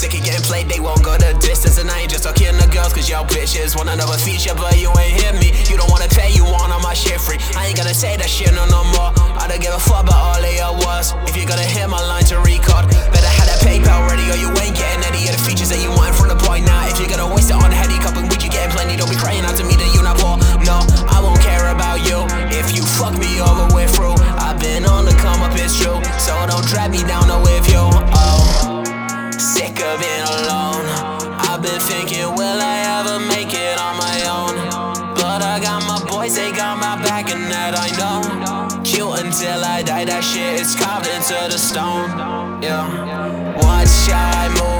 Sick of getting played, they won't go the distance. And I ain't just talking to girls, cause y'all bitches want another feature, but you ain't hear me. You don't wanna pay, you want all my shit free. I ain't gonna say that shit no, no more. I don't give a fuck about all of your was. If you're gonna hit my line to record, better have that PayPal ready, or you ain't getting any of the features that you want from the point Now, if you're gonna waste it on a heady cup and weed, you getting plenty. Don't be crying out to me that you're not poor. No, I won't care about you. If you fuck me all the way through, I've been on the come up, it's true. So don't drag me down, sick of being alone. I've been thinking, will I ever make it on my own? But I got my boys, they got my back, and that I know. Cute until I die, that shit is carved into the stone. Yeah, watch out.